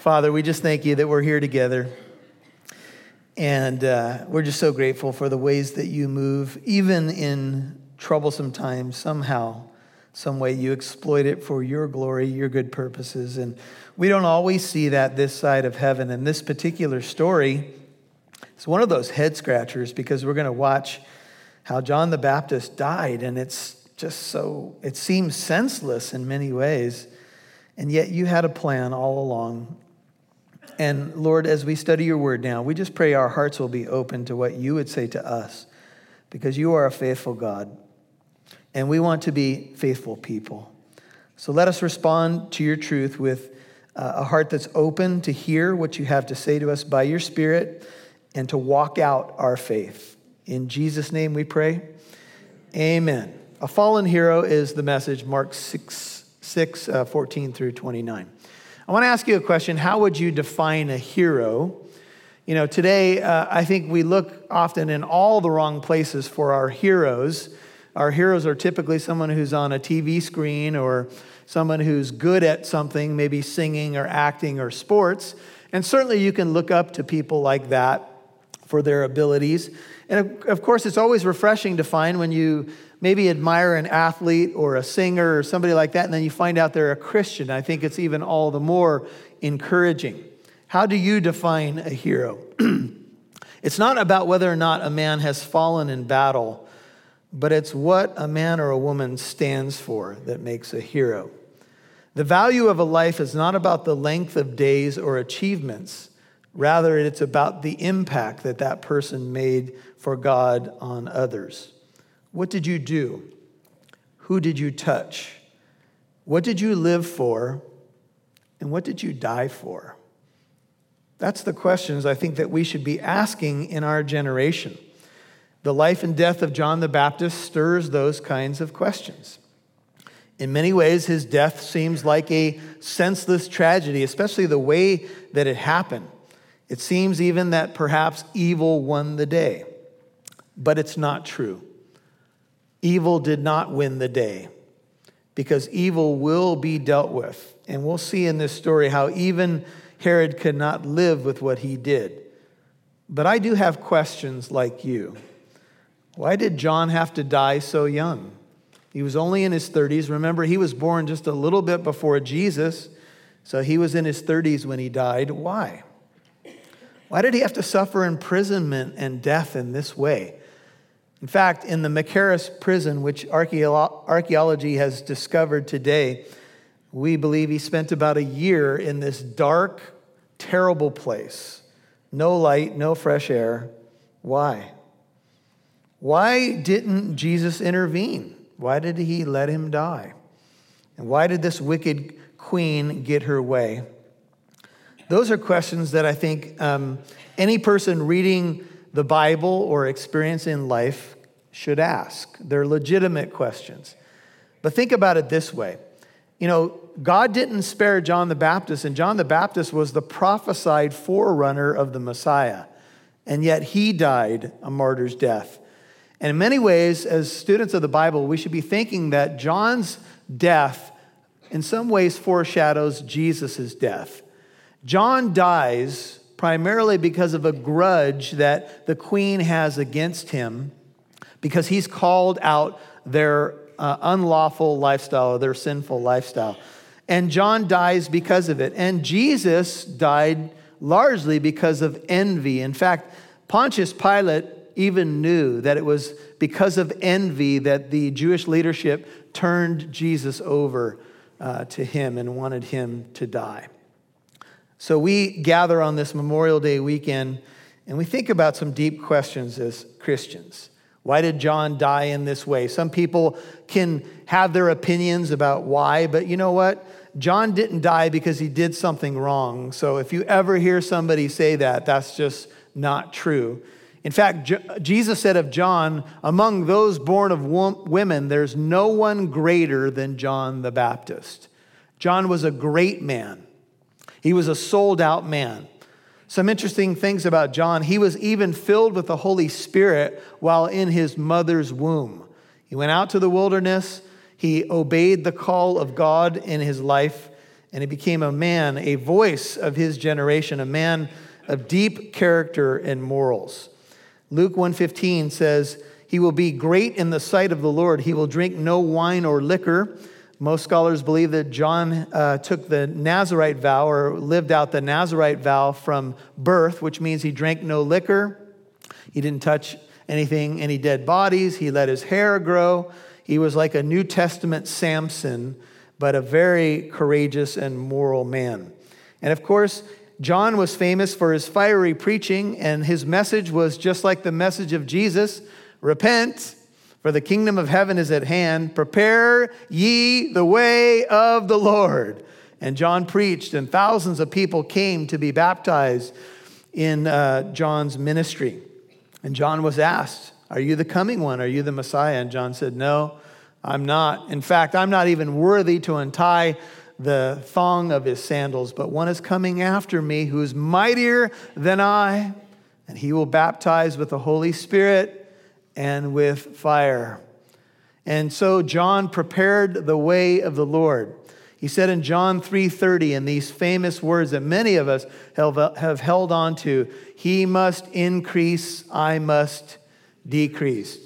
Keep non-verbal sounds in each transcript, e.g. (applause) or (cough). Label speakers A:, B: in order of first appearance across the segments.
A: Father, we just thank you that we're here together. And uh, we're just so grateful for the ways that you move, even in troublesome times, somehow, some way you exploit it for your glory, your good purposes. And we don't always see that this side of heaven. And this particular story is one of those head scratchers because we're going to watch how John the Baptist died. And it's just so, it seems senseless in many ways. And yet you had a plan all along. And Lord, as we study your word now, we just pray our hearts will be open to what you would say to us because you are a faithful God. And we want to be faithful people. So let us respond to your truth with uh, a heart that's open to hear what you have to say to us by your Spirit and to walk out our faith. In Jesus' name we pray. Amen. A fallen hero is the message, Mark 6, 6 uh, 14 through 29. I want to ask you a question. How would you define a hero? You know, today uh, I think we look often in all the wrong places for our heroes. Our heroes are typically someone who's on a TV screen or someone who's good at something, maybe singing or acting or sports. And certainly you can look up to people like that for their abilities. And of course, it's always refreshing to find when you maybe admire an athlete or a singer or somebody like that, and then you find out they're a Christian. I think it's even all the more encouraging. How do you define a hero? (clears throat) it's not about whether or not a man has fallen in battle, but it's what a man or a woman stands for that makes a hero. The value of a life is not about the length of days or achievements. Rather, it's about the impact that that person made for God on others. What did you do? Who did you touch? What did you live for? And what did you die for? That's the questions I think that we should be asking in our generation. The life and death of John the Baptist stirs those kinds of questions. In many ways, his death seems like a senseless tragedy, especially the way that it happened. It seems even that perhaps evil won the day, but it's not true. Evil did not win the day because evil will be dealt with. And we'll see in this story how even Herod could not live with what he did. But I do have questions like you. Why did John have to die so young? He was only in his 30s. Remember, he was born just a little bit before Jesus, so he was in his 30s when he died. Why? Why did he have to suffer imprisonment and death in this way? In fact, in the Machaerus prison, which archaeology has discovered today, we believe he spent about a year in this dark, terrible place. No light, no fresh air. Why? Why didn't Jesus intervene? Why did he let him die? And why did this wicked queen get her way? Those are questions that I think um, any person reading the Bible or experience in life should ask. They're legitimate questions. But think about it this way you know, God didn't spare John the Baptist, and John the Baptist was the prophesied forerunner of the Messiah, and yet he died a martyr's death. And in many ways, as students of the Bible, we should be thinking that John's death, in some ways, foreshadows Jesus' death. John dies primarily because of a grudge that the queen has against him because he's called out their uh, unlawful lifestyle, their sinful lifestyle. And John dies because of it. And Jesus died largely because of envy. In fact, Pontius Pilate even knew that it was because of envy that the Jewish leadership turned Jesus over uh, to him and wanted him to die. So we gather on this Memorial Day weekend and we think about some deep questions as Christians. Why did John die in this way? Some people can have their opinions about why, but you know what? John didn't die because he did something wrong. So if you ever hear somebody say that, that's just not true. In fact, Jesus said of John, among those born of women, there's no one greater than John the Baptist. John was a great man. He was a sold out man. Some interesting things about John. He was even filled with the Holy Spirit while in his mother's womb. He went out to the wilderness, he obeyed the call of God in his life, and he became a man, a voice of his generation, a man of deep character and morals. Luke 1:15 says, "He will be great in the sight of the Lord. He will drink no wine or liquor." Most scholars believe that John uh, took the Nazarite vow or lived out the Nazarite vow from birth, which means he drank no liquor. He didn't touch anything, any dead bodies. He let his hair grow. He was like a New Testament Samson, but a very courageous and moral man. And of course, John was famous for his fiery preaching, and his message was just like the message of Jesus repent, for the kingdom of heaven is at hand. Prepare ye the way of the Lord. And John preached, and thousands of people came to be baptized in uh, John's ministry. And John was asked, Are you the coming one? Are you the Messiah? And John said, No, I'm not. In fact, I'm not even worthy to untie the thong of his sandals, but one is coming after me who is mightier than I, and he will baptize with the Holy Spirit and with fire. And so John prepared the way of the Lord. He said in John 3:30 in these famous words that many of us have held on to, he must increase, I must decrease.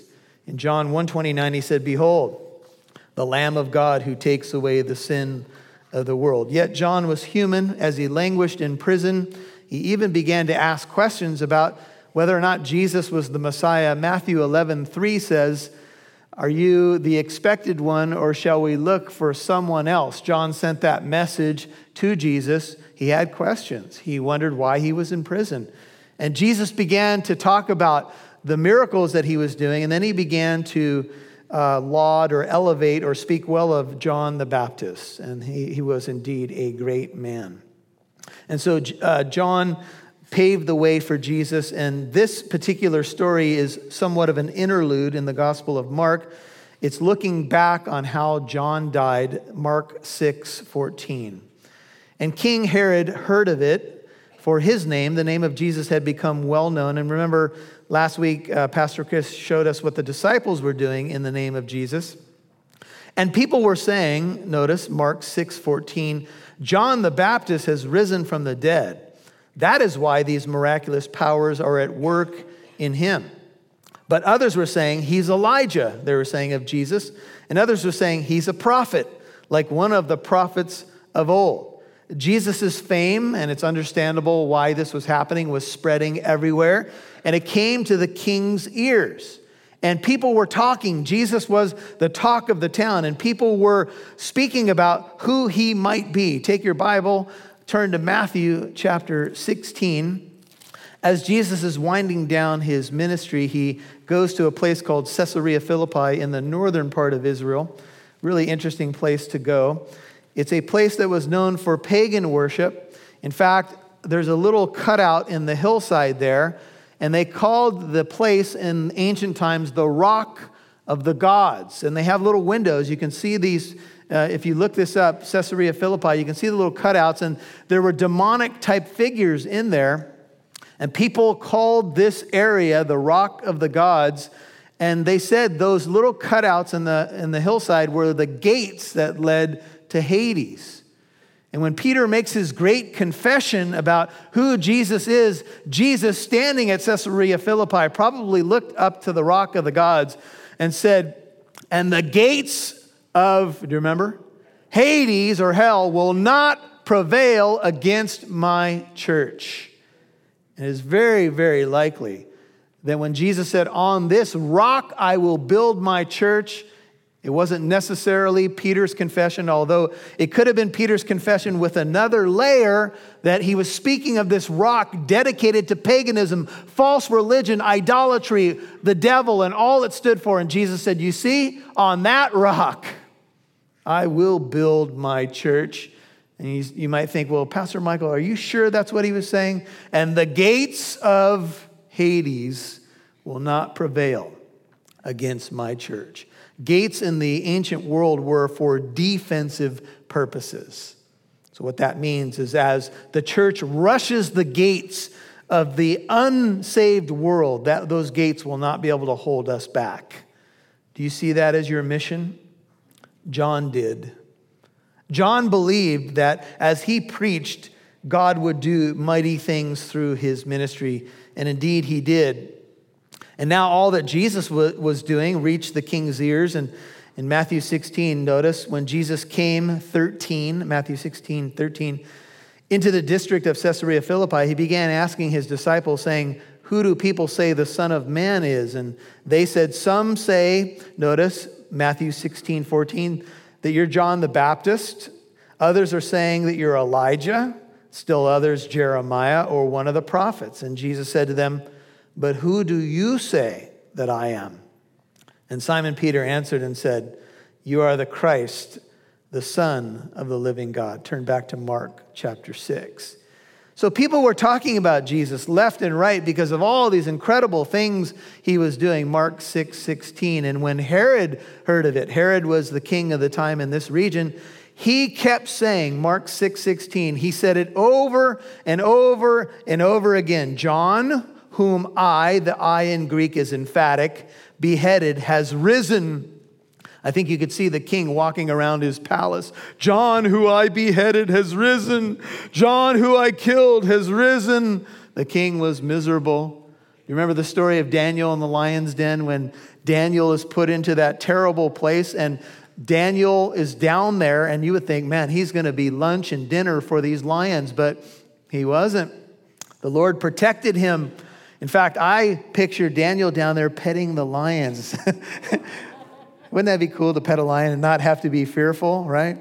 A: In John 1:29 he said, "Behold, the lamb of God who takes away the sin of the world." Yet John was human as he languished in prison. He even began to ask questions about whether or not Jesus was the Messiah. Matthew 11, 3 says, Are you the expected one, or shall we look for someone else? John sent that message to Jesus. He had questions. He wondered why he was in prison. And Jesus began to talk about the miracles that he was doing, and then he began to uh, laud or elevate or speak well of John the Baptist. And he, he was indeed a great man. And so uh, John paved the way for Jesus. And this particular story is somewhat of an interlude in the Gospel of Mark. It's looking back on how John died, Mark 6 14. And King Herod heard of it, for his name, the name of Jesus, had become well known. And remember, last week, uh, Pastor Chris showed us what the disciples were doing in the name of Jesus. And people were saying, notice Mark 6 14, John the Baptist has risen from the dead. That is why these miraculous powers are at work in him. But others were saying he's Elijah, they were saying of Jesus. And others were saying he's a prophet, like one of the prophets of old. Jesus' fame, and it's understandable why this was happening, was spreading everywhere. And it came to the king's ears. And people were talking. Jesus was the talk of the town, and people were speaking about who he might be. Take your Bible, turn to Matthew chapter 16. As Jesus is winding down his ministry, he goes to a place called Caesarea Philippi in the northern part of Israel. Really interesting place to go. It's a place that was known for pagan worship. In fact, there's a little cutout in the hillside there, and they called the place in ancient times the Rock of the Gods. And they have little windows. You can see these uh, if you look this up, Caesarea Philippi, you can see the little cutouts, and there were demonic type figures in there. And people called this area the Rock of the Gods. And they said those little cutouts in the, in the hillside were the gates that led to Hades. And when Peter makes his great confession about who Jesus is, Jesus, standing at Caesarea Philippi, probably looked up to the rock of the gods and said, And the gates of, do you remember? Hades or hell will not prevail against my church. It is very, very likely that when Jesus said, On this rock I will build my church, it wasn't necessarily Peter's confession, although it could have been Peter's confession with another layer that he was speaking of this rock dedicated to paganism, false religion, idolatry, the devil, and all it stood for. And Jesus said, You see, on that rock, I will build my church. And you might think, well, Pastor Michael, are you sure that's what he was saying? And the gates of Hades will not prevail against my church. Gates in the ancient world were for defensive purposes. So, what that means is as the church rushes the gates of the unsaved world, that those gates will not be able to hold us back. Do you see that as your mission? John did. John believed that as he preached, God would do mighty things through his ministry, and indeed he did. And now all that Jesus was doing reached the king's ears. And in Matthew 16, notice when Jesus came 13, Matthew 16, 13, into the district of Caesarea Philippi, he began asking his disciples, saying, Who do people say the Son of Man is? And they said, Some say, notice Matthew 16, 14, that you're John the Baptist. Others are saying that you're Elijah. Still others, Jeremiah or one of the prophets. And Jesus said to them, But who do you say that I am? And Simon Peter answered and said, You are the Christ, the Son of the living God. Turn back to Mark chapter 6. So people were talking about Jesus left and right because of all these incredible things he was doing. Mark 6 16. And when Herod heard of it, Herod was the king of the time in this region, he kept saying, Mark 6 16, he said it over and over and over again. John, whom I, the I in Greek is emphatic, beheaded, has risen I think you could see the king walking around his palace. John, who I beheaded, has risen. John, who I killed, has risen. The king was miserable. You remember the story of Daniel in the lion's den when Daniel is put into that terrible place and Daniel is down there, and you would think, man, he's going to be lunch and dinner for these lions, but he wasn't. The Lord protected him. In fact, I picture Daniel down there petting the lions. (laughs) Wouldn't that be cool to pet a lion and not have to be fearful, right?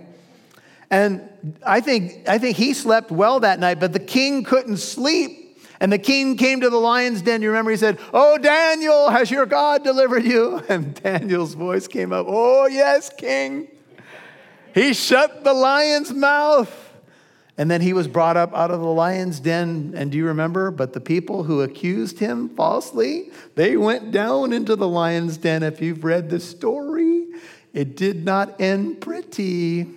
A: And I think, I think he slept well that night, but the king couldn't sleep. And the king came to the lion's den. You remember he said, Oh, Daniel, has your God delivered you? (laughs) And Daniel's voice came up, Oh, yes, king. He shut the lion's mouth. And then he was brought up out of the lion's den. And do you remember? But the people who accused him falsely, they went down into the lion's den. If you've read the story, it did not end pretty.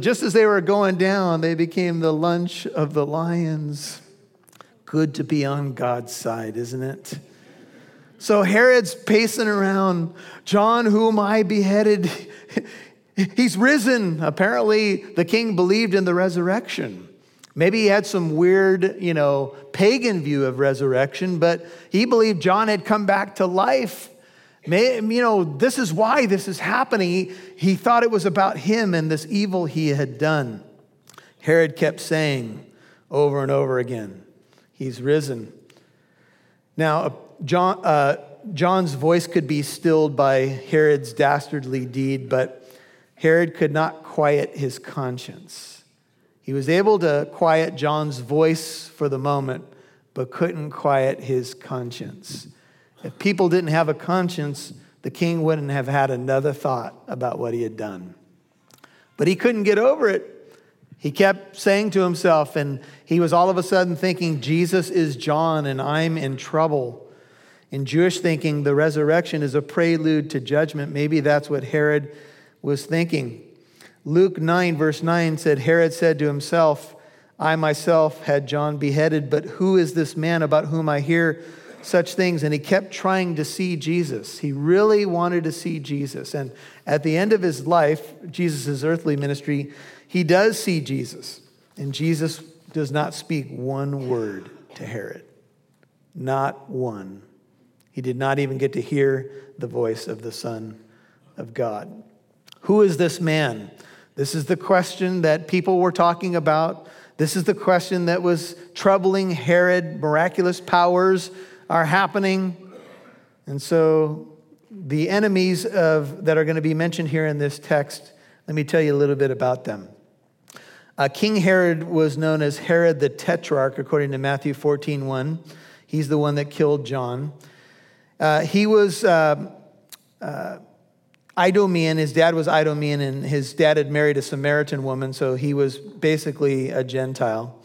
A: Just as they were going down, they became the lunch of the lions. Good to be on God's side, isn't it? So Herod's pacing around. John, whom I beheaded, He's risen. Apparently, the king believed in the resurrection. Maybe he had some weird, you know, pagan view of resurrection, but he believed John had come back to life. May, you know, this is why this is happening. He, thought it was about him and this evil he had done. Herod kept saying over and over again, He's risen. Now, John, uh, John's voice could be stilled by Herod's dastardly deed, but Herod could not quiet his conscience. He was able to quiet John's voice for the moment, but couldn't quiet his conscience. If people didn't have a conscience, the king wouldn't have had another thought about what he had done. But he couldn't get over it. He kept saying to himself, and he was all of a sudden thinking, Jesus is John, and I'm in trouble. In Jewish thinking, the resurrection is a prelude to judgment. Maybe that's what Herod was thinking. Luke 9, verse 9 said, Herod said to himself, I myself had John beheaded, but who is this man about whom I hear such things? And he kept trying to see Jesus. He really wanted to see Jesus. And at the end of his life, Jesus' earthly ministry, he does see Jesus. And Jesus does not speak one word to Herod. Not one. He did not even get to hear the voice of the Son of God. Who is this man? This is the question that people were talking about. This is the question that was troubling Herod. Miraculous powers are happening. And so, the enemies of, that are going to be mentioned here in this text, let me tell you a little bit about them. Uh, King Herod was known as Herod the Tetrarch, according to Matthew 14 1. He's the one that killed John. Uh, he was. Uh, uh Idumean, his dad was Idumean, and his dad had married a Samaritan woman, so he was basically a Gentile.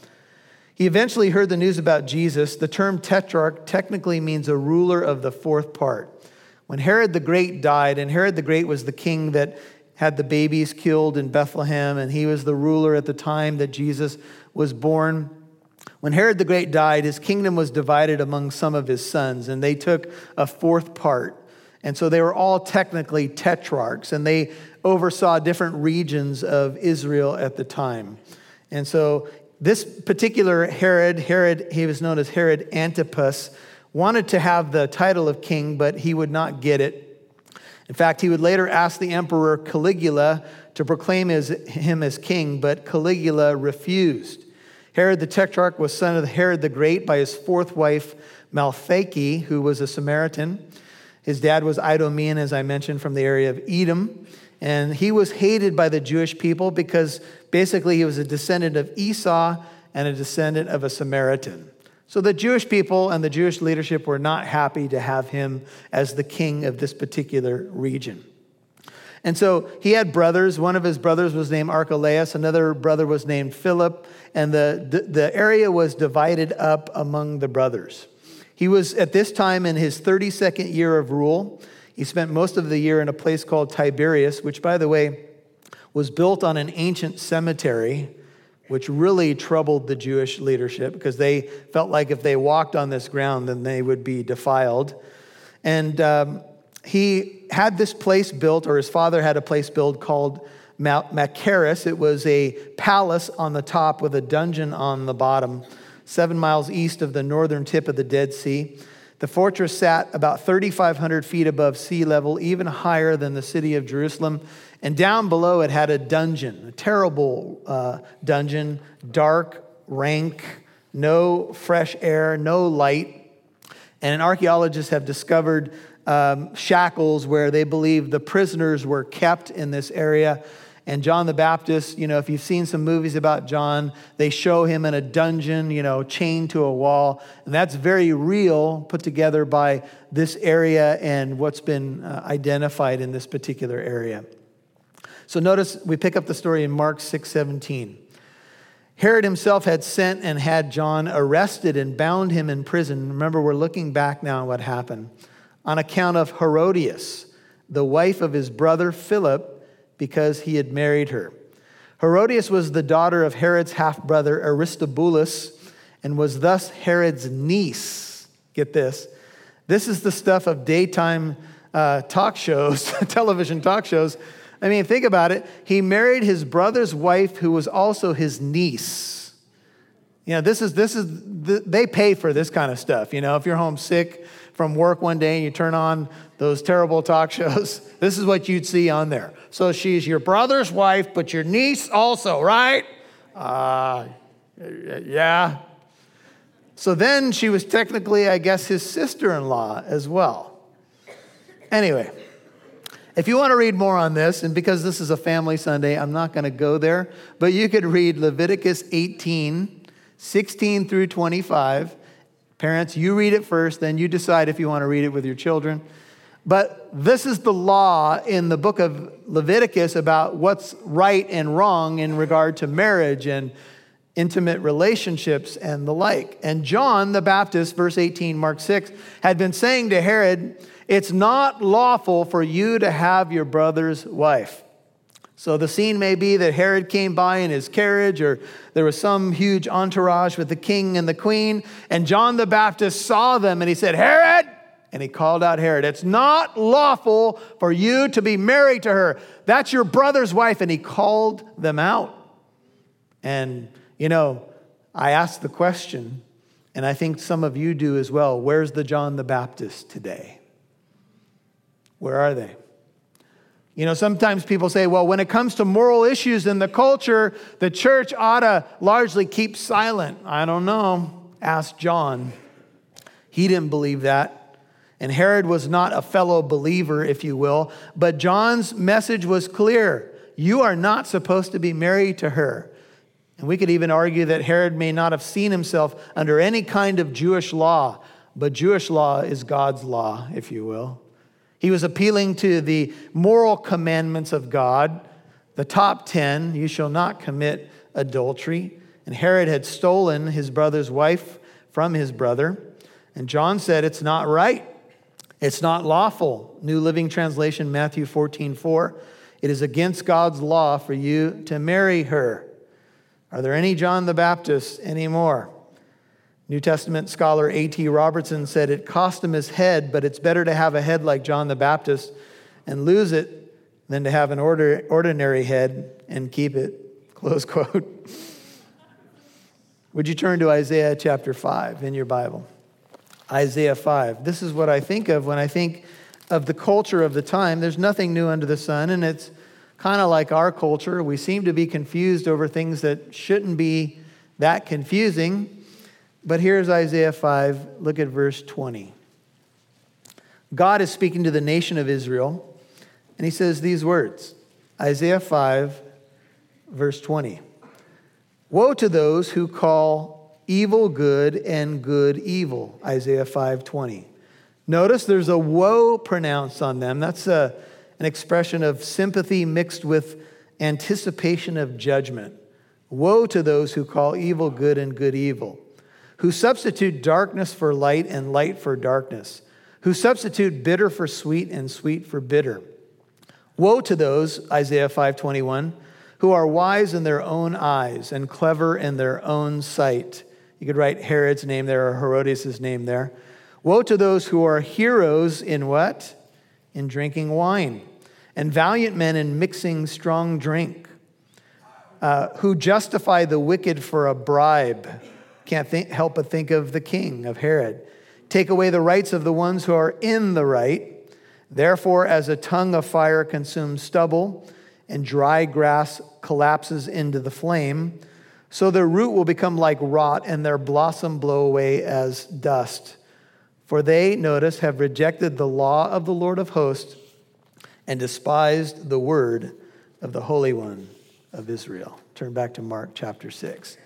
A: He eventually heard the news about Jesus. The term tetrarch technically means a ruler of the fourth part. When Herod the Great died, and Herod the Great was the king that had the babies killed in Bethlehem, and he was the ruler at the time that Jesus was born. When Herod the Great died, his kingdom was divided among some of his sons, and they took a fourth part. And so they were all technically tetrarchs, and they oversaw different regions of Israel at the time. And so this particular Herod, Herod, he was known as Herod Antipas, wanted to have the title of king, but he would not get it. In fact, he would later ask the emperor Caligula to proclaim his, him as king, but Caligula refused. Herod the Tetrarch was son of Herod the Great by his fourth wife, Malthace, who was a Samaritan. His dad was Idumean, as I mentioned, from the area of Edom. And he was hated by the Jewish people because basically he was a descendant of Esau and a descendant of a Samaritan. So the Jewish people and the Jewish leadership were not happy to have him as the king of this particular region. And so he had brothers. One of his brothers was named Archelaus, another brother was named Philip, and the, the area was divided up among the brothers. He was at this time in his 32nd year of rule. He spent most of the year in a place called Tiberias, which, by the way, was built on an ancient cemetery which really troubled the Jewish leadership because they felt like if they walked on this ground, then they would be defiled. And um, he had this place built, or his father had a place built called Mount. It was a palace on the top with a dungeon on the bottom, seven miles east of the northern tip of the Dead Sea. The fortress sat about 3,500 feet above sea level, even higher than the city of Jerusalem. And down below it had a dungeon, a terrible uh, dungeon, dark, rank, no fresh air, no light. And archaeologists have discovered um, shackles where they believe the prisoners were kept in this area. And John the Baptist, you know, if you've seen some movies about John, they show him in a dungeon, you know, chained to a wall. And that's very real, put together by this area and what's been uh, identified in this particular area. So notice we pick up the story in Mark 6 17. Herod himself had sent and had John arrested and bound him in prison. Remember, we're looking back now on what happened. On account of Herodias, the wife of his brother Philip, because he had married her. Herodias was the daughter of Herod's half brother Aristobulus and was thus Herod's niece. Get this. This is the stuff of daytime uh, talk shows, (laughs) television talk shows. I mean, think about it. He married his brother's wife, who was also his niece. You know, this is, this is, they pay for this kind of stuff. You know, if you're homesick from work one day and you turn on those terrible talk shows, (laughs) this is what you'd see on there. So she's your brother's wife, but your niece also, right? Uh, yeah. So then she was technically, I guess, his sister in law as well. Anyway, if you want to read more on this, and because this is a family Sunday, I'm not going to go there, but you could read Leviticus 18, 16 through 25. Parents, you read it first, then you decide if you want to read it with your children. But this is the law in the book of Leviticus about what's right and wrong in regard to marriage and intimate relationships and the like. And John the Baptist, verse 18, Mark 6, had been saying to Herod, It's not lawful for you to have your brother's wife. So the scene may be that Herod came by in his carriage, or there was some huge entourage with the king and the queen, and John the Baptist saw them and he said, Herod, and he called out Herod, It's not lawful for you to be married to her. That's your brother's wife. And he called them out. And, you know, I asked the question, and I think some of you do as well where's the John the Baptist today? Where are they? You know, sometimes people say, well, when it comes to moral issues in the culture, the church ought to largely keep silent. I don't know. Ask John. He didn't believe that. And Herod was not a fellow believer, if you will, but John's message was clear. You are not supposed to be married to her. And we could even argue that Herod may not have seen himself under any kind of Jewish law, but Jewish law is God's law, if you will. He was appealing to the moral commandments of God, the top 10 you shall not commit adultery. And Herod had stolen his brother's wife from his brother. And John said, It's not right. It's not lawful. New Living Translation, Matthew 14, 4. It is against God's law for you to marry her. Are there any John the Baptist anymore? New Testament scholar A.T. Robertson said it cost him his head, but it's better to have a head like John the Baptist and lose it than to have an order, ordinary head and keep it. (laughs) Close quote. (laughs) Would you turn to Isaiah chapter 5 in your Bible? Isaiah 5. This is what I think of when I think of the culture of the time. There's nothing new under the sun, and it's kind of like our culture. We seem to be confused over things that shouldn't be that confusing. But here's Isaiah 5. Look at verse 20. God is speaking to the nation of Israel, and he says these words Isaiah 5, verse 20. Woe to those who call evil good and good evil, Isaiah 5:20. Notice there's a woe pronounced on them. That's a, an expression of sympathy mixed with anticipation of judgment. Woe to those who call evil good and good evil, who substitute darkness for light and light for darkness, who substitute bitter for sweet and sweet for bitter. Woe to those, Isaiah 5:21, who are wise in their own eyes and clever in their own sight. You could write Herod's name there or Herodias' name there. Woe to those who are heroes in what? In drinking wine, and valiant men in mixing strong drink, uh, who justify the wicked for a bribe. Can't think, help but think of the king, of Herod. Take away the rights of the ones who are in the right. Therefore, as a tongue of fire consumes stubble, and dry grass collapses into the flame. So their root will become like rot, and their blossom blow away as dust. For they, notice, have rejected the law of the Lord of hosts and despised the word of the Holy One of Israel. Turn back to Mark chapter 6.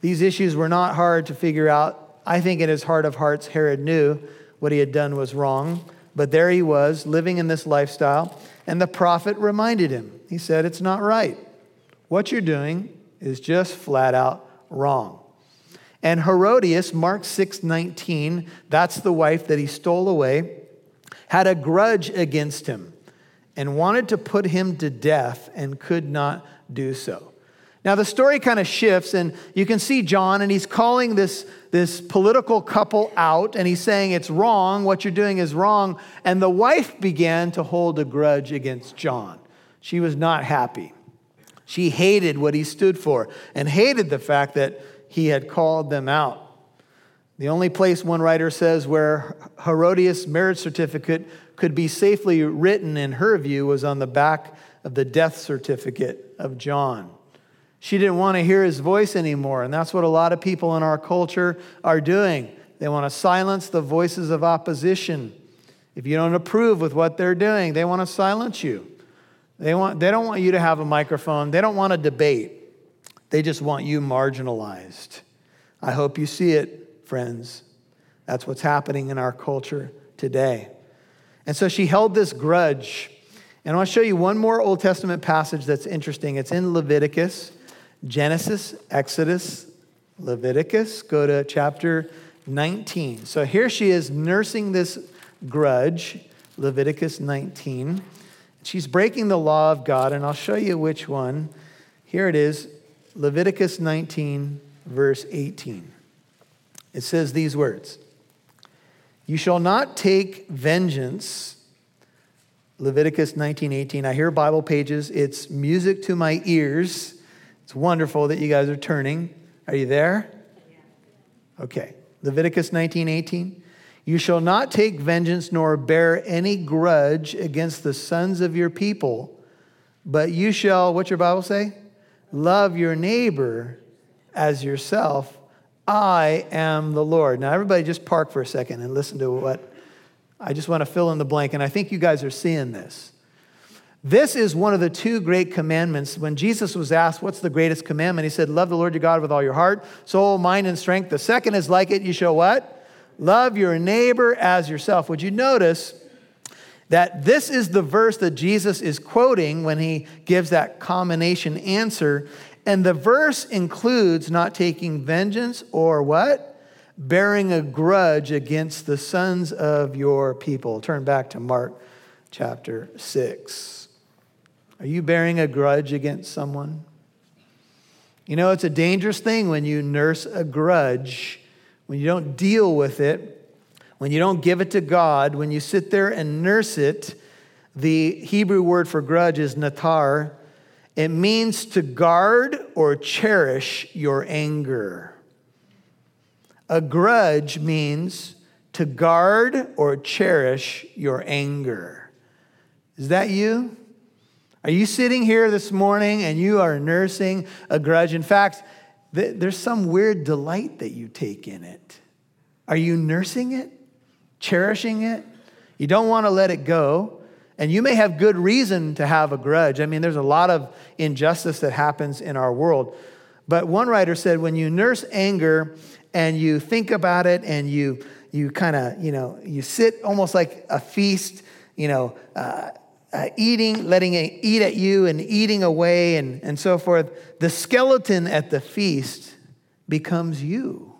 A: These issues were not hard to figure out. I think in his heart of hearts, Herod knew what he had done was wrong, but there he was, living in this lifestyle. And the prophet reminded him. He said, It's not right. What you're doing is just flat out wrong. And Herodias, Mark 6 19, that's the wife that he stole away, had a grudge against him and wanted to put him to death and could not do so. Now, the story kind of shifts, and you can see John, and he's calling this, this political couple out, and he's saying, It's wrong. What you're doing is wrong. And the wife began to hold a grudge against John. She was not happy. She hated what he stood for and hated the fact that he had called them out. The only place, one writer says, where Herodias' marriage certificate could be safely written, in her view, was on the back of the death certificate of John. She didn't want to hear his voice anymore. And that's what a lot of people in our culture are doing. They want to silence the voices of opposition. If you don't approve with what they're doing, they want to silence you. They, want, they don't want you to have a microphone. They don't want a debate. They just want you marginalized. I hope you see it, friends. That's what's happening in our culture today. And so she held this grudge. And I want to show you one more Old Testament passage that's interesting. It's in Leviticus. Genesis, Exodus, Leviticus. Go to chapter 19. So here she is nursing this grudge, Leviticus 19. She's breaking the law of God, and I'll show you which one. Here it is Leviticus 19, verse 18. It says these words You shall not take vengeance. Leviticus 19, 18. I hear Bible pages. It's music to my ears it's wonderful that you guys are turning. Are you there? Okay. Leviticus 19 18. You shall not take vengeance nor bear any grudge against the sons of your people, but you shall, what's your Bible say? Love your neighbor as yourself. I am the Lord. Now, everybody just park for a second and listen to what I just want to fill in the blank. And I think you guys are seeing this. This is one of the two great commandments. When Jesus was asked, What's the greatest commandment? He said, Love the Lord your God with all your heart, soul, mind, and strength. The second is like it. You shall what? Love your neighbor as yourself. Would you notice that this is the verse that Jesus is quoting when he gives that combination answer? And the verse includes not taking vengeance or what? Bearing a grudge against the sons of your people. Turn back to Mark chapter 6. Are you bearing a grudge against someone? You know, it's a dangerous thing when you nurse a grudge, when you don't deal with it, when you don't give it to God, when you sit there and nurse it. The Hebrew word for grudge is natar. It means to guard or cherish your anger. A grudge means to guard or cherish your anger. Is that you? Are you sitting here this morning and you are nursing a grudge? In fact, there's some weird delight that you take in it. Are you nursing it, cherishing it? You don't want to let it go. And you may have good reason to have a grudge. I mean, there's a lot of injustice that happens in our world. But one writer said when you nurse anger and you think about it and you, you kind of, you know, you sit almost like a feast, you know, uh, uh, eating, letting it eat at you and eating away and, and so forth, the skeleton at the feast becomes you.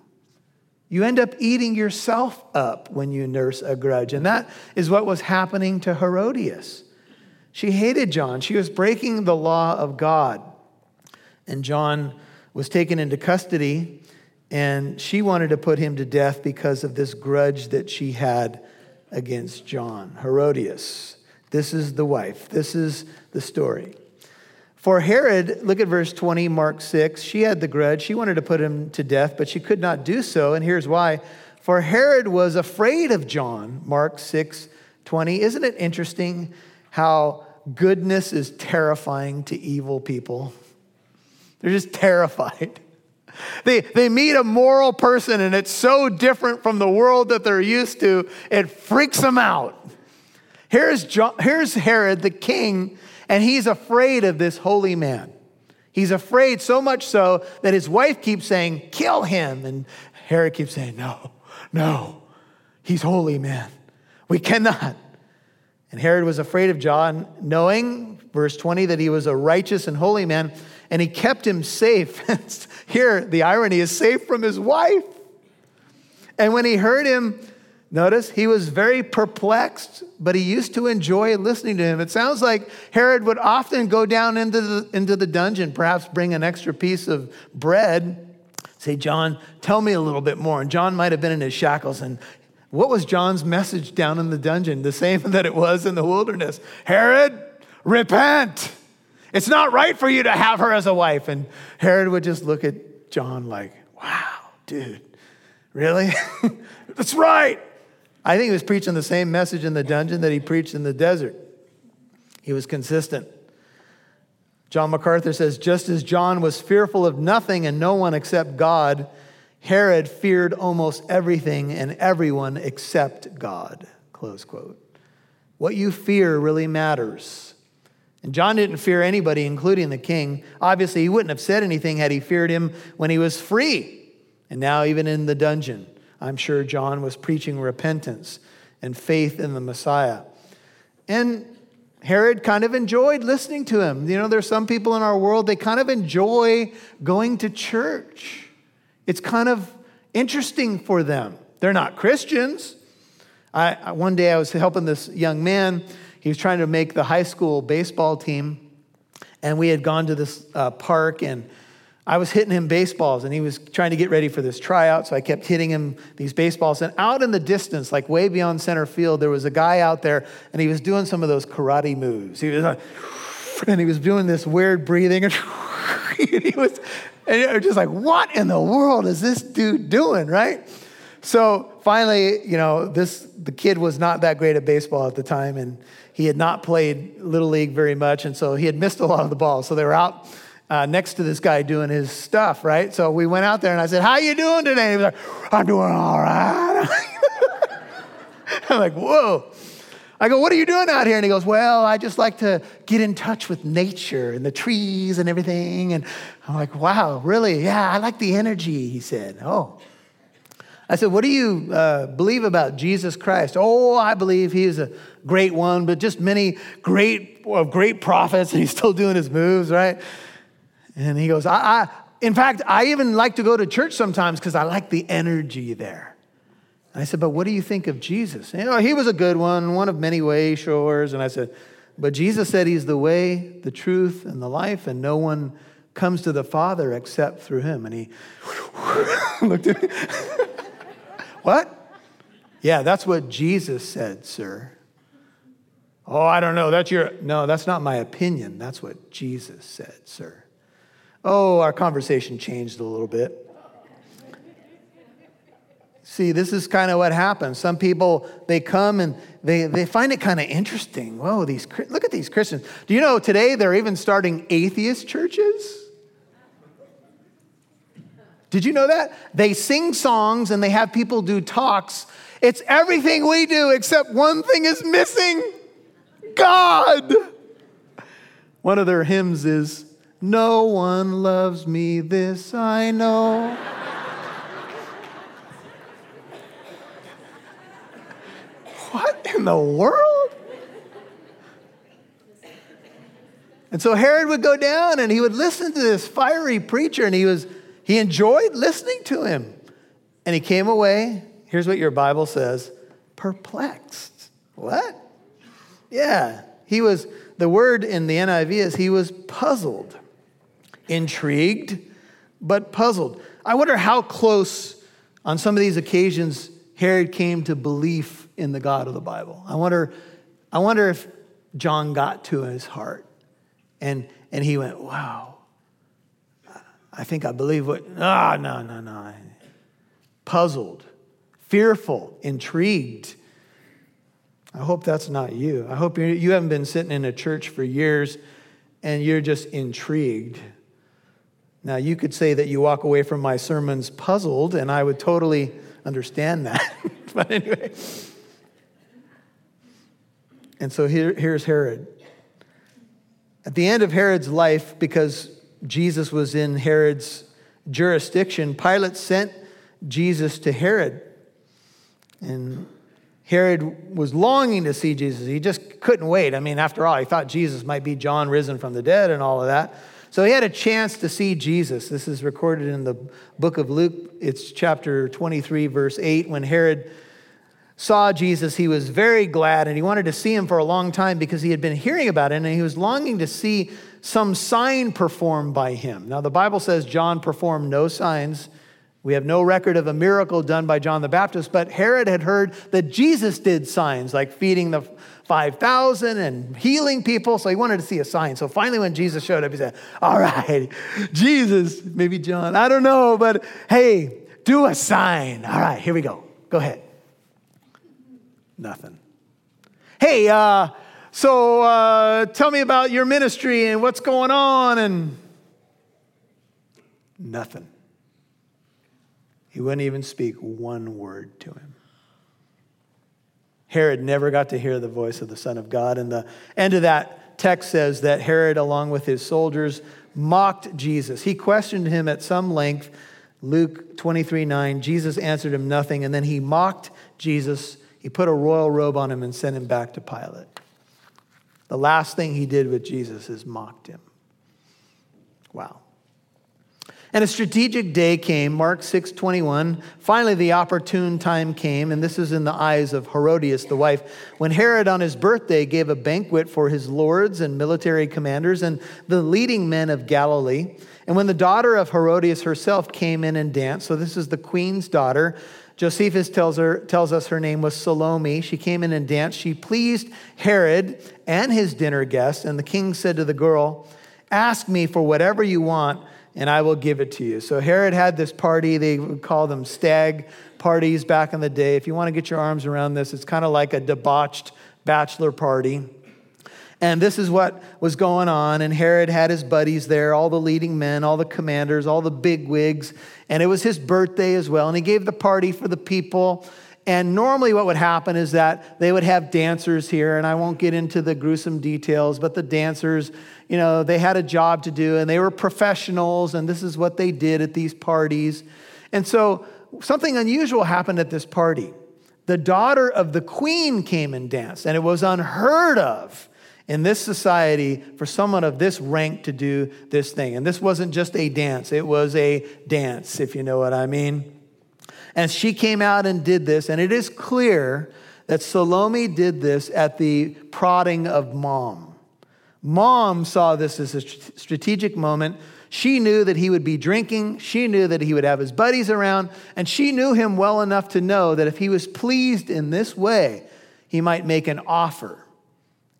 A: You end up eating yourself up when you nurse a grudge. And that is what was happening to Herodias. She hated John. She was breaking the law of God. And John was taken into custody, and she wanted to put him to death because of this grudge that she had against John, Herodias. This is the wife. This is the story. For Herod, look at verse 20, Mark 6. She had the grudge. She wanted to put him to death, but she could not do so. And here's why. For Herod was afraid of John, Mark 6, 20. Isn't it interesting how goodness is terrifying to evil people? They're just terrified. (laughs) They, they meet a moral person and it's so different from the world that they're used to, it freaks them out. Here's, John, here's Herod, the king, and he's afraid of this holy man. He's afraid so much so that his wife keeps saying, Kill him. And Herod keeps saying, No, no, he's holy man. We cannot. And Herod was afraid of John, knowing, verse 20, that he was a righteous and holy man, and he kept him safe. (laughs) Here, the irony is safe from his wife. And when he heard him, Notice he was very perplexed, but he used to enjoy listening to him. It sounds like Herod would often go down into the, into the dungeon, perhaps bring an extra piece of bread, say, John, tell me a little bit more. And John might have been in his shackles. And what was John's message down in the dungeon? The same (laughs) that it was in the wilderness Herod, repent. It's not right for you to have her as a wife. And Herod would just look at John like, wow, dude, really? (laughs) That's right. I think he was preaching the same message in the dungeon that he preached in the desert. He was consistent. John MacArthur says just as John was fearful of nothing and no one except God, Herod feared almost everything and everyone except God. Close quote. What you fear really matters. And John didn't fear anybody, including the king. Obviously, he wouldn't have said anything had he feared him when he was free, and now even in the dungeon. I'm sure John was preaching repentance and faith in the Messiah. And Herod kind of enjoyed listening to him. You know, there's some people in our world, they kind of enjoy going to church. It's kind of interesting for them. They're not Christians. I, one day I was helping this young man. He was trying to make the high school baseball team. And we had gone to this uh, park, and I was hitting him baseballs and he was trying to get ready for this tryout. So I kept hitting him these baseballs. And out in the distance, like way beyond center field, there was a guy out there and he was doing some of those karate moves. He was like, and he was doing this weird breathing. (laughs) And he was, and was just like, what in the world is this dude doing, right? So finally, you know, this the kid was not that great at baseball at the time, and he had not played little league very much, and so he had missed a lot of the balls. So they were out uh, next to this guy doing his stuff, right? So we went out there and I said, How you doing today? He was like, I'm doing all right. (laughs) I'm like, Whoa. I go, What are you doing out here? And he goes, Well, I just like to get in touch with nature and the trees and everything. And I'm like, Wow, really? Yeah, I like the energy, he said. Oh. I said, What do you uh, believe about Jesus Christ? Oh, I believe he is a great one, but just many great, great prophets, and he's still doing his moves, right? And he goes, I, I in fact, I even like to go to church sometimes because I like the energy there. And I said, but what do you think of Jesus? You know, he was a good one, one of many way. And I said, but Jesus said he's the way, the truth, and the life, and no one comes to the Father except through him. And he (laughs) looked at me. (laughs) what? Yeah, that's what Jesus said, sir. Oh, I don't know. That's your. No, that's not my opinion. That's what Jesus said, sir. Oh, our conversation changed a little bit. See, this is kind of what happens. Some people, they come and they, they find it kind of interesting. Whoa, these, look at these Christians. Do you know today they're even starting atheist churches? Did you know that? They sing songs and they have people do talks. It's everything we do except one thing is missing God. One of their hymns is, No one loves me, this I know. what in the world? And so Herod would go down and he would listen to this fiery preacher and he was he enjoyed listening to him. And he came away, here's what your Bible says, perplexed. What? Yeah, he was the word in the NIV is he was puzzled, intrigued, but puzzled. I wonder how close on some of these occasions Herod came to belief in the God of the Bible. I wonder, I wonder if John got to his heart and, and he went, wow, I think I believe what, ah, no, no, no. Puzzled, fearful, intrigued. I hope that's not you. I hope you haven't been sitting in a church for years and you're just intrigued. Now, you could say that you walk away from my sermons puzzled, and I would totally understand that. (laughs) but anyway. And so here, here's Herod. At the end of Herod's life, because Jesus was in Herod's jurisdiction, Pilate sent Jesus to Herod. And Herod was longing to see Jesus. He just couldn't wait. I mean, after all, he thought Jesus might be John risen from the dead and all of that. So he had a chance to see Jesus. This is recorded in the book of Luke. It's chapter 23, verse 8. When Herod saw Jesus, he was very glad and he wanted to see him for a long time because he had been hearing about it and he was longing to see some sign performed by him. Now, the Bible says John performed no signs. We have no record of a miracle done by John the Baptist, but Herod had heard that Jesus did signs like feeding the 5,000 and healing people, so he wanted to see a sign. So finally, when Jesus showed up, he said, All right, (laughs) Jesus, maybe John, I don't know, but hey, do a sign. All right, here we go. Go ahead. Nothing. Hey, uh, so uh, tell me about your ministry and what's going on, and nothing. He wouldn't even speak one word to him. Herod never got to hear the voice of the Son of God. And the end of that text says that Herod, along with his soldiers, mocked Jesus. He questioned him at some length. Luke 23 9. Jesus answered him nothing, and then he mocked Jesus. He put a royal robe on him and sent him back to Pilate. The last thing he did with Jesus is mocked him. Wow. And a strategic day came, Mark 6 21. Finally, the opportune time came, and this is in the eyes of Herodias, the wife, when Herod on his birthday gave a banquet for his lords and military commanders and the leading men of Galilee. And when the daughter of Herodias herself came in and danced, so this is the queen's daughter, Josephus tells, her, tells us her name was Salome. She came in and danced. She pleased Herod and his dinner guests. And the king said to the girl, Ask me for whatever you want and I will give it to you. So Herod had this party. They would call them stag parties back in the day. If you want to get your arms around this, it's kind of like a debauched bachelor party. And this is what was going on. And Herod had his buddies there, all the leading men, all the commanders, all the big wigs. And it was his birthday as well. And he gave the party for the people. And normally, what would happen is that they would have dancers here, and I won't get into the gruesome details, but the dancers, you know, they had a job to do, and they were professionals, and this is what they did at these parties. And so, something unusual happened at this party. The daughter of the queen came and danced, and it was unheard of in this society for someone of this rank to do this thing. And this wasn't just a dance, it was a dance, if you know what I mean. And she came out and did this, and it is clear that Salome did this at the prodding of mom. Mom saw this as a strategic moment. She knew that he would be drinking. She knew that he would have his buddies around. And she knew him well enough to know that if he was pleased in this way, he might make an offer.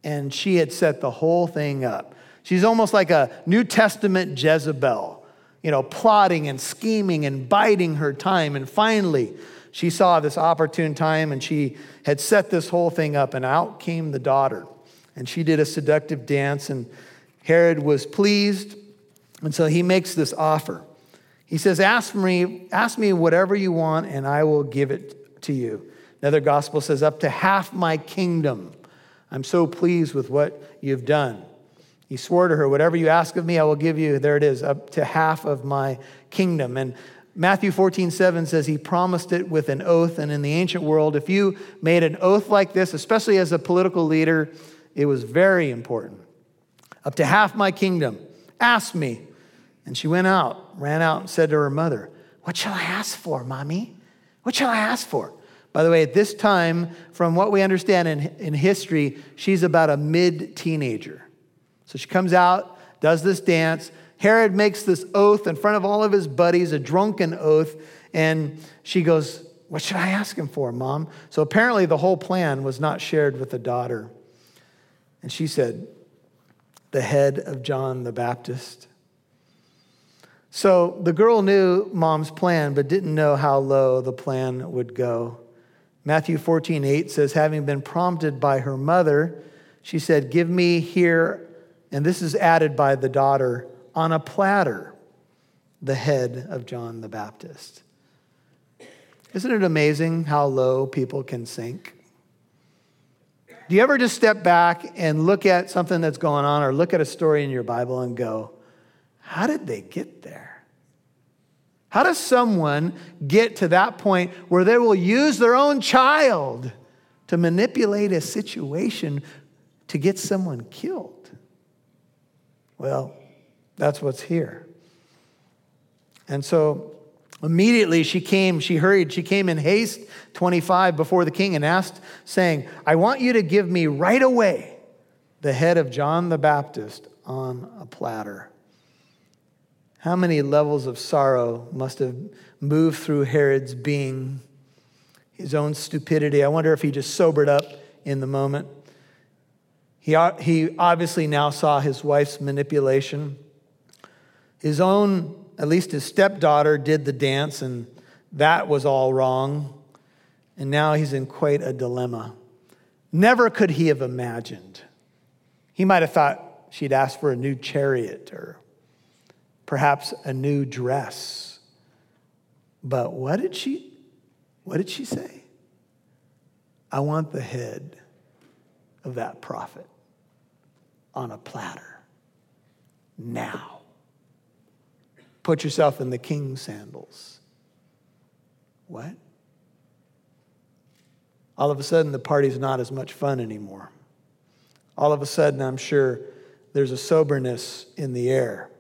A: And she had set the whole thing up. She's almost like a New Testament Jezebel, you know, plotting and scheming and biding her time. And finally, she saw this opportune time and she had set this whole thing up, and out came the daughter. And she did a seductive dance, and Herod was pleased. And so he makes this offer. He says, Ask me, ask me whatever you want, and I will give it to you. Another gospel says, Up to half my kingdom. I'm so pleased with what you've done. He swore to her, Whatever you ask of me, I will give you. There it is, up to half of my kingdom. And Matthew 14, 7 says he promised it with an oath. And in the ancient world, if you made an oath like this, especially as a political leader, it was very important. Up to half my kingdom. Ask me. And she went out, ran out, and said to her mother, What shall I ask for, mommy? What shall I ask for? By the way, at this time, from what we understand in, in history, she's about a mid teenager. So she comes out, does this dance. Herod makes this oath in front of all of his buddies, a drunken oath, and she goes, What should I ask him for, mom? So apparently, the whole plan was not shared with the daughter. And she said, The head of John the Baptist. So the girl knew mom's plan, but didn't know how low the plan would go. Matthew 14, 8 says, having been prompted by her mother, she said, Give me here, and this is added by the daughter, on a platter, the head of John the Baptist. Isn't it amazing how low people can sink? Do you ever just step back and look at something that's going on or look at a story in your Bible and go, How did they get there? How does someone get to that point where they will use their own child to manipulate a situation to get someone killed? Well, that's what's here. And so immediately she came, she hurried, she came in haste, 25, before the king and asked, saying, I want you to give me right away the head of John the Baptist on a platter. How many levels of sorrow must have moved through Herod's being? His own stupidity. I wonder if he just sobered up in the moment. He, he obviously now saw his wife's manipulation. His own, at least his stepdaughter, did the dance, and that was all wrong. And now he's in quite a dilemma. Never could he have imagined. He might have thought she'd ask for a new chariot or perhaps a new dress. But what did she what did she say? I want the head of that prophet on a platter now. Put yourself in the king's sandals. What? All of a sudden, the party's not as much fun anymore. All of a sudden, I'm sure there's a soberness in the air.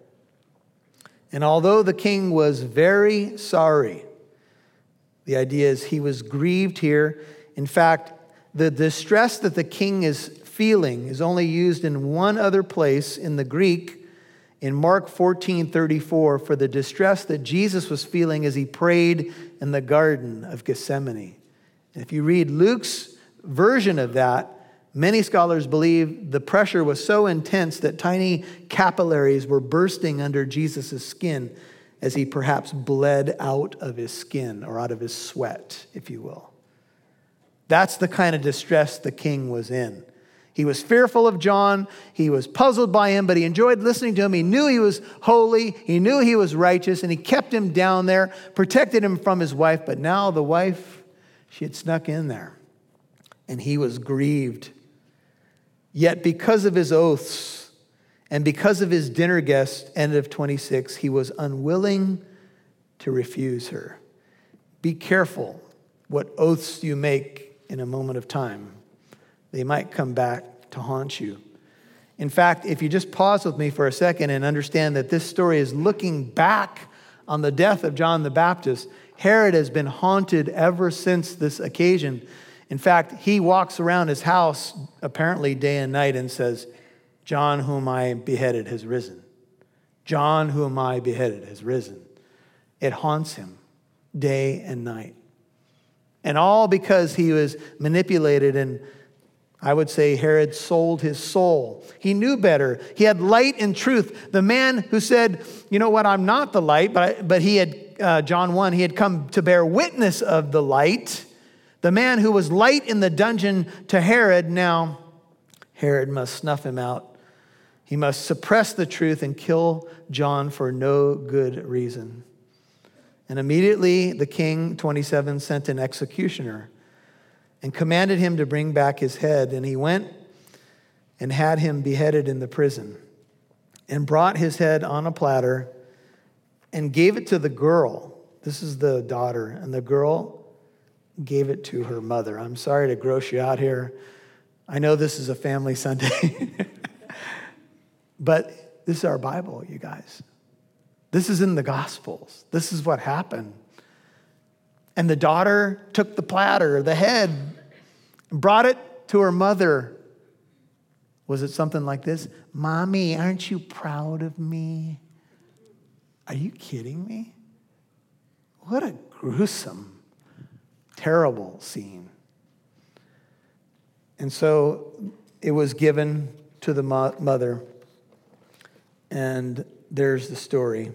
A: And although the king was very sorry, the idea is he was grieved here. In fact, the distress that the king is feeling is only used in one other place in the Greek in Mark 14 34 for the distress that Jesus was feeling as he prayed in the Garden of Gethsemane. And if you read Luke's version of that, Many scholars believe the pressure was so intense that tiny capillaries were bursting under Jesus' skin as he perhaps bled out of his skin or out of his sweat, if you will. That's the kind of distress the king was in. He was fearful of John. He was puzzled by him, but he enjoyed listening to him. He knew he was holy. He knew he was righteous, and he kept him down there, protected him from his wife. But now the wife, she had snuck in there, and he was grieved Yet, because of his oaths and because of his dinner guest, end of 26, he was unwilling to refuse her. Be careful what oaths you make in a moment of time, they might come back to haunt you. In fact, if you just pause with me for a second and understand that this story is looking back on the death of John the Baptist, Herod has been haunted ever since this occasion. In fact, he walks around his house apparently day and night and says, John, whom I beheaded, has risen. John, whom I beheaded, has risen. It haunts him day and night. And all because he was manipulated and I would say Herod sold his soul. He knew better. He had light and truth. The man who said, You know what, I'm not the light, but, I, but he had, uh, John 1, he had come to bear witness of the light. The man who was light in the dungeon to Herod, now Herod must snuff him out. He must suppress the truth and kill John for no good reason. And immediately the king, 27, sent an executioner and commanded him to bring back his head. And he went and had him beheaded in the prison and brought his head on a platter and gave it to the girl. This is the daughter. And the girl gave it to her mother. I'm sorry to gross you out here. I know this is a family Sunday, (laughs) but this is our Bible, you guys. This is in the Gospels. This is what happened. And the daughter took the platter, the head, and brought it to her mother. Was it something like this? Mommy, aren't you proud of me? Are you kidding me? What a gruesome, terrible scene. And so it was given to the mother. And there's the story.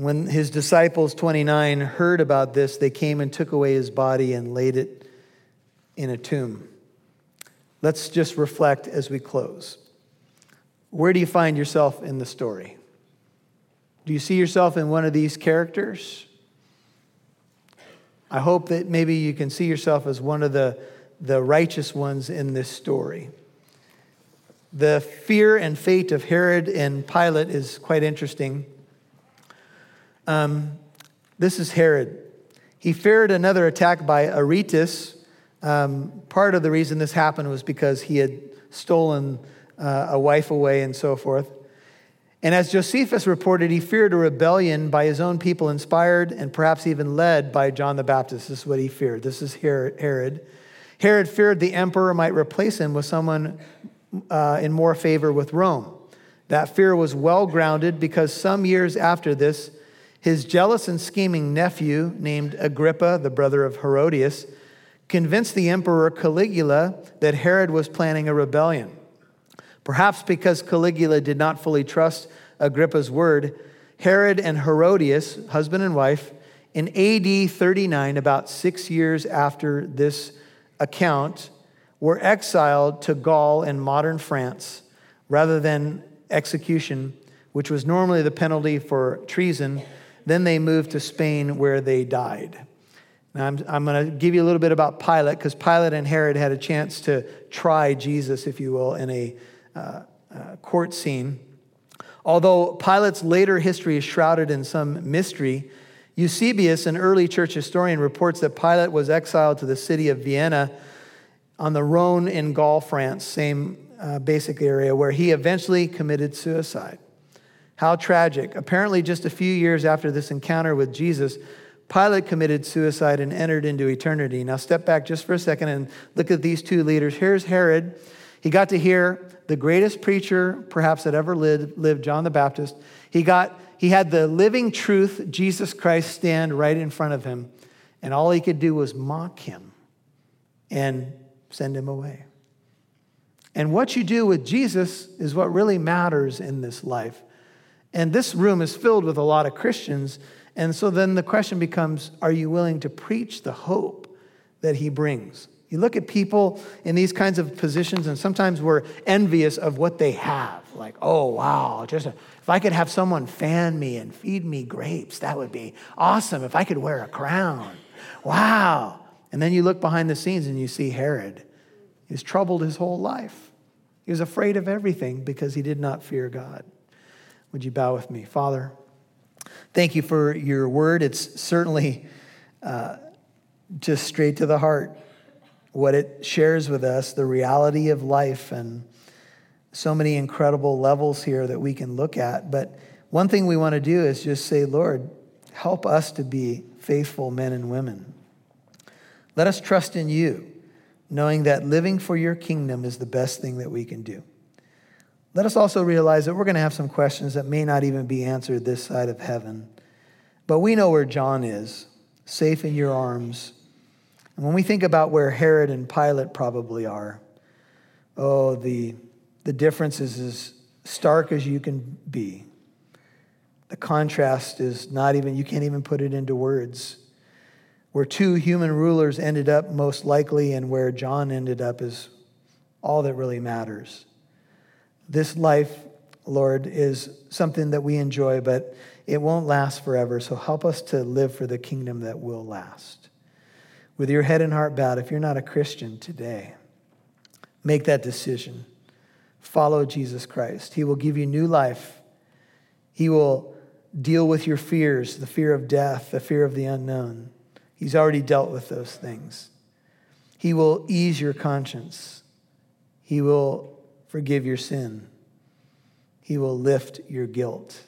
A: When his disciples, 29, heard about this, they came and took away his body and laid it in a tomb. Let's just reflect as we close. Where do you find yourself in the story? Do you see yourself in one of these characters? I hope that maybe you can see yourself as one of the, the righteous ones in this story. The fear and fate of Herod and Pilate is quite interesting. Um, this is Herod. He feared another attack by Aretas. Um, part of the reason this happened was because he had stolen uh, a wife away and so forth. And as Josephus reported, he feared a rebellion by his own people, inspired and perhaps even led by John the Baptist. This is what he feared. This is Herod. Herod feared the emperor might replace him with someone uh, in more favor with Rome. That fear was well grounded because some years after this, his jealous and scheming nephew, named Agrippa, the brother of Herodias, convinced the emperor Caligula that Herod was planning a rebellion. Perhaps because Caligula did not fully trust Agrippa's word, Herod and Herodias, husband and wife, in AD 39, about six years after this account, were exiled to Gaul in modern France rather than execution, which was normally the penalty for treason then they moved to Spain where they died. Now, I'm, I'm going to give you a little bit about Pilate because Pilate and Herod had a chance to try Jesus, if you will, in a uh, uh, court scene. Although Pilate's later history is shrouded in some mystery, Eusebius, an early church historian, reports that Pilate was exiled to the city of Vienna on the Rhone in Gaul, France, same uh, basic area, where he eventually committed suicide. How tragic. Apparently, just a few years after this encounter with Jesus, Pilate committed suicide and entered into eternity. Now, step back just for a second and look at these two leaders. Here's Herod. He got to hear the greatest preacher perhaps that ever lived, lived John the Baptist. He, got, he had the living truth, Jesus Christ, stand right in front of him. And all he could do was mock him and send him away. And what you do with Jesus is what really matters in this life. And this room is filled with a lot of Christians. And so then the question becomes are you willing to preach the hope that he brings? You look at people in these kinds of positions, and sometimes we're envious of what they have. Like, oh, wow, just a, if I could have someone fan me and feed me grapes, that would be awesome. If I could wear a crown, wow. And then you look behind the scenes and you see Herod. He's troubled his whole life. He was afraid of everything because he did not fear God. Would you bow with me? Father, thank you for your word. It's certainly uh, just straight to the heart what it shares with us, the reality of life, and so many incredible levels here that we can look at. But one thing we want to do is just say, Lord, help us to be faithful men and women. Let us trust in you, knowing that living for your kingdom is the best thing that we can do. Let us also realize that we're going to have some questions that may not even be answered this side of heaven. But we know where John is, safe in your arms. And when we think about where Herod and Pilate probably are, Oh, the, the difference is as stark as you can be. The contrast is not even, you can't even put it into words. Where two human rulers ended up most likely and where John ended up is all that really matters. This life, Lord, is something that we enjoy, but it won't last forever. So help us to live for the kingdom that will last. With your head and heart bowed, if you're not a Christian today, make that decision. Follow Jesus Christ. He will give you new life. He will deal with your fears the fear of death, the fear of the unknown. He's already dealt with those things. He will ease your conscience. He will forgive your sin. He will lift your guilt.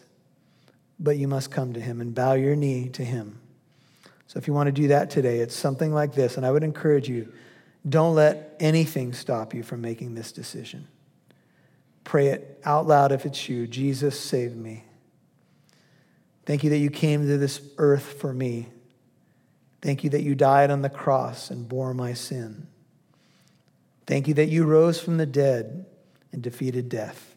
A: But you must come to Him and bow your knee to Him. So if you want to do that today, it's something like this. And I would encourage you don't let anything stop you from making this decision. Pray it out loud if it's you Jesus, save me. Thank you that you came to this earth for me. Thank you that you died on the cross and bore my sin. Thank you that you rose from the dead and defeated death.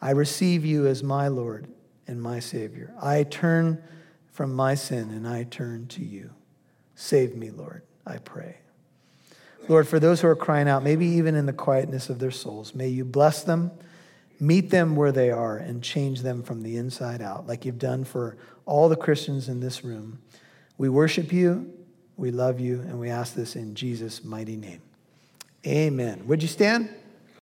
A: I receive you as my Lord and my Savior. I turn from my sin and I turn to you. Save me, Lord, I pray. Lord, for those who are crying out, maybe even in the quietness of their souls, may you bless them, meet them where they are, and change them from the inside out, like you've done for all the Christians in this room. We worship you, we love you, and we ask this in Jesus' mighty name. Amen. Would you stand?